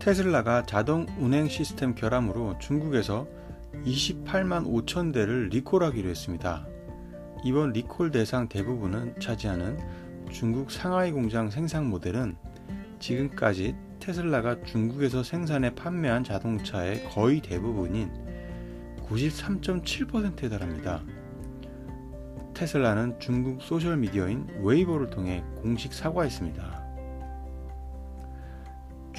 테슬라가 자동 운행 시스템 결함으로 중국에서 28만 5천 대를 리콜하기로 했습니다. 이번 리콜 대상 대부분은 차지하는 중국 상하이 공장 생산 모델은 지금까지 테슬라가 중국에서 생산해 판매한 자동차의 거의 대부분인 93.7%에 달합니다. 테슬라는 중국 소셜미디어인 웨이보를 통해 공식 사과했습니다.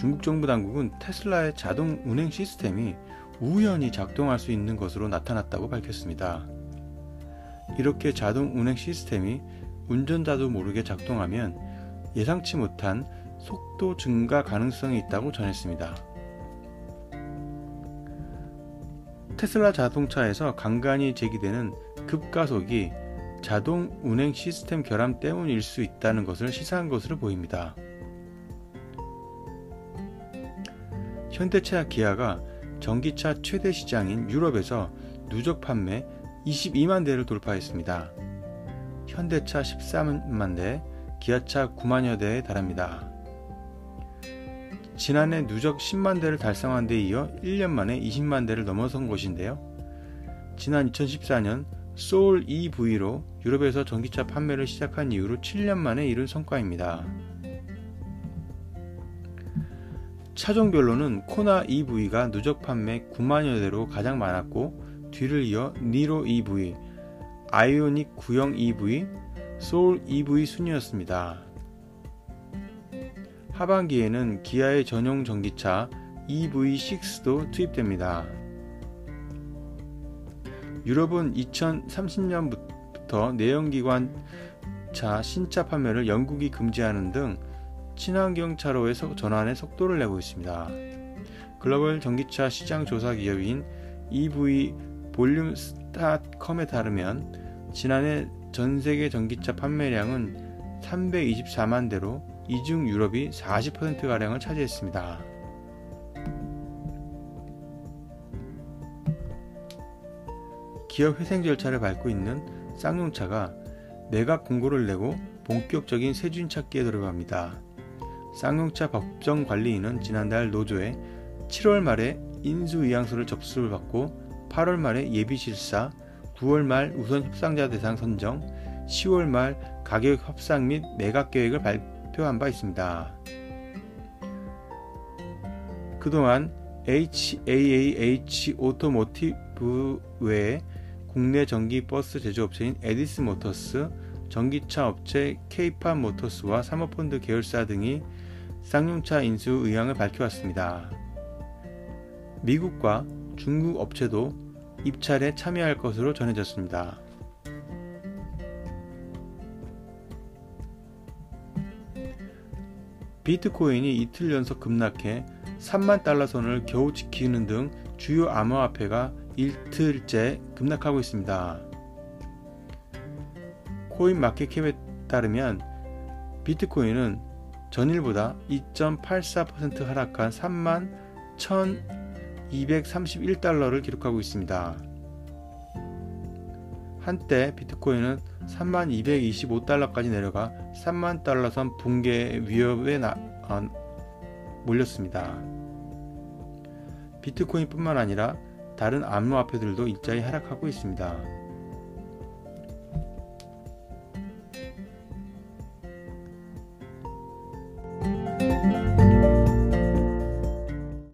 중국 정부 당국은 테슬라의 자동 운행 시스템이 우연히 작동할 수 있는 것으로 나타났다고 밝혔습니다. 이렇게 자동 운행 시스템이 운전자도 모르게 작동하면 예상치 못한 속도 증가 가능성이 있다고 전했습니다. 테슬라 자동차에서 간간히 제기되는 급가속이 자동 운행 시스템 결함 때문일 수 있다는 것을 시사한 것으로 보입니다. 현대차 기아가 전기차 최대 시장인 유럽에서 누적 판매 22만 대를 돌파했습니다. 현대차 13만 대, 기아차 9만여 대에 달합니다. 지난해 누적 10만 대를 달성한 데 이어 1년 만에 20만 대를 넘어선 것인데요. 지난 2014년 소울 EV로 유럽에서 전기차 판매를 시작한 이후로 7년 만에 이룬 성과입니다. 차종별로는 코나 EV가 누적 판매 9만여 대로 가장 많았고 뒤를 이어 니로 EV, 아이오닉 구형 EV, 소울 EV 순이었습니다. 하반기에는 기아의 전용 전기차 EV6도 투입됩니다. 유럽은 2030년부터 내연기관 차 신차 판매를 영국이 금지하는 등 친환경 차로의 전환에 속도를 내고 있습니다. 글로벌 전기차 시장 조사 기업인 EV 볼륨 스타컴에 따르면 지난해 전 세계 전기차 판매량은 324만 대로 이중 유럽이 40%가량을 차지했습니다. 기업 회생 절차를 밟고 있는 쌍용차가 매각 공고를 내고 본격적인 새 주인 찾기에 들어갑니다. 쌍용차 법정관리인은 지난달 노조에 7월 말에 인수의향서를 접수를 받고 8월 말에 예비실사, 9월 말 우선 협상자 대상 선정, 10월 말 가격 협상 및 매각 계획을 발표한 바 있습니다. 그동안 HAAH Automotive 외에 국내 전기 버스 제조업체인 에디슨 모터스, 전기차 업체 케이팝 모터스와 사모펀드 계열사 등이 쌍용차 인수 의향을 밝혀왔습니다. 미국과 중국 업체도 입찰에 참여할 것으로 전해졌습니다. 비트코인이 이틀 연속 급락해 3만 달러 선을 겨우 지키는 등 주요 암호화폐가 이틀째 급락하고 있습니다. 코인 마켓캡에 따르면 비트코인은 전일보다 2.84% 하락한 3만 1231달러를 기록하고 있습니다. 한때 비트코인은 3만 225달러까지 내려가 3만 달러 선 붕괴 위협에 나, 어, 몰렸습니다. 비트코인뿐만 아니라 다른 암호화폐들도 일자리 하락하고 있습니다.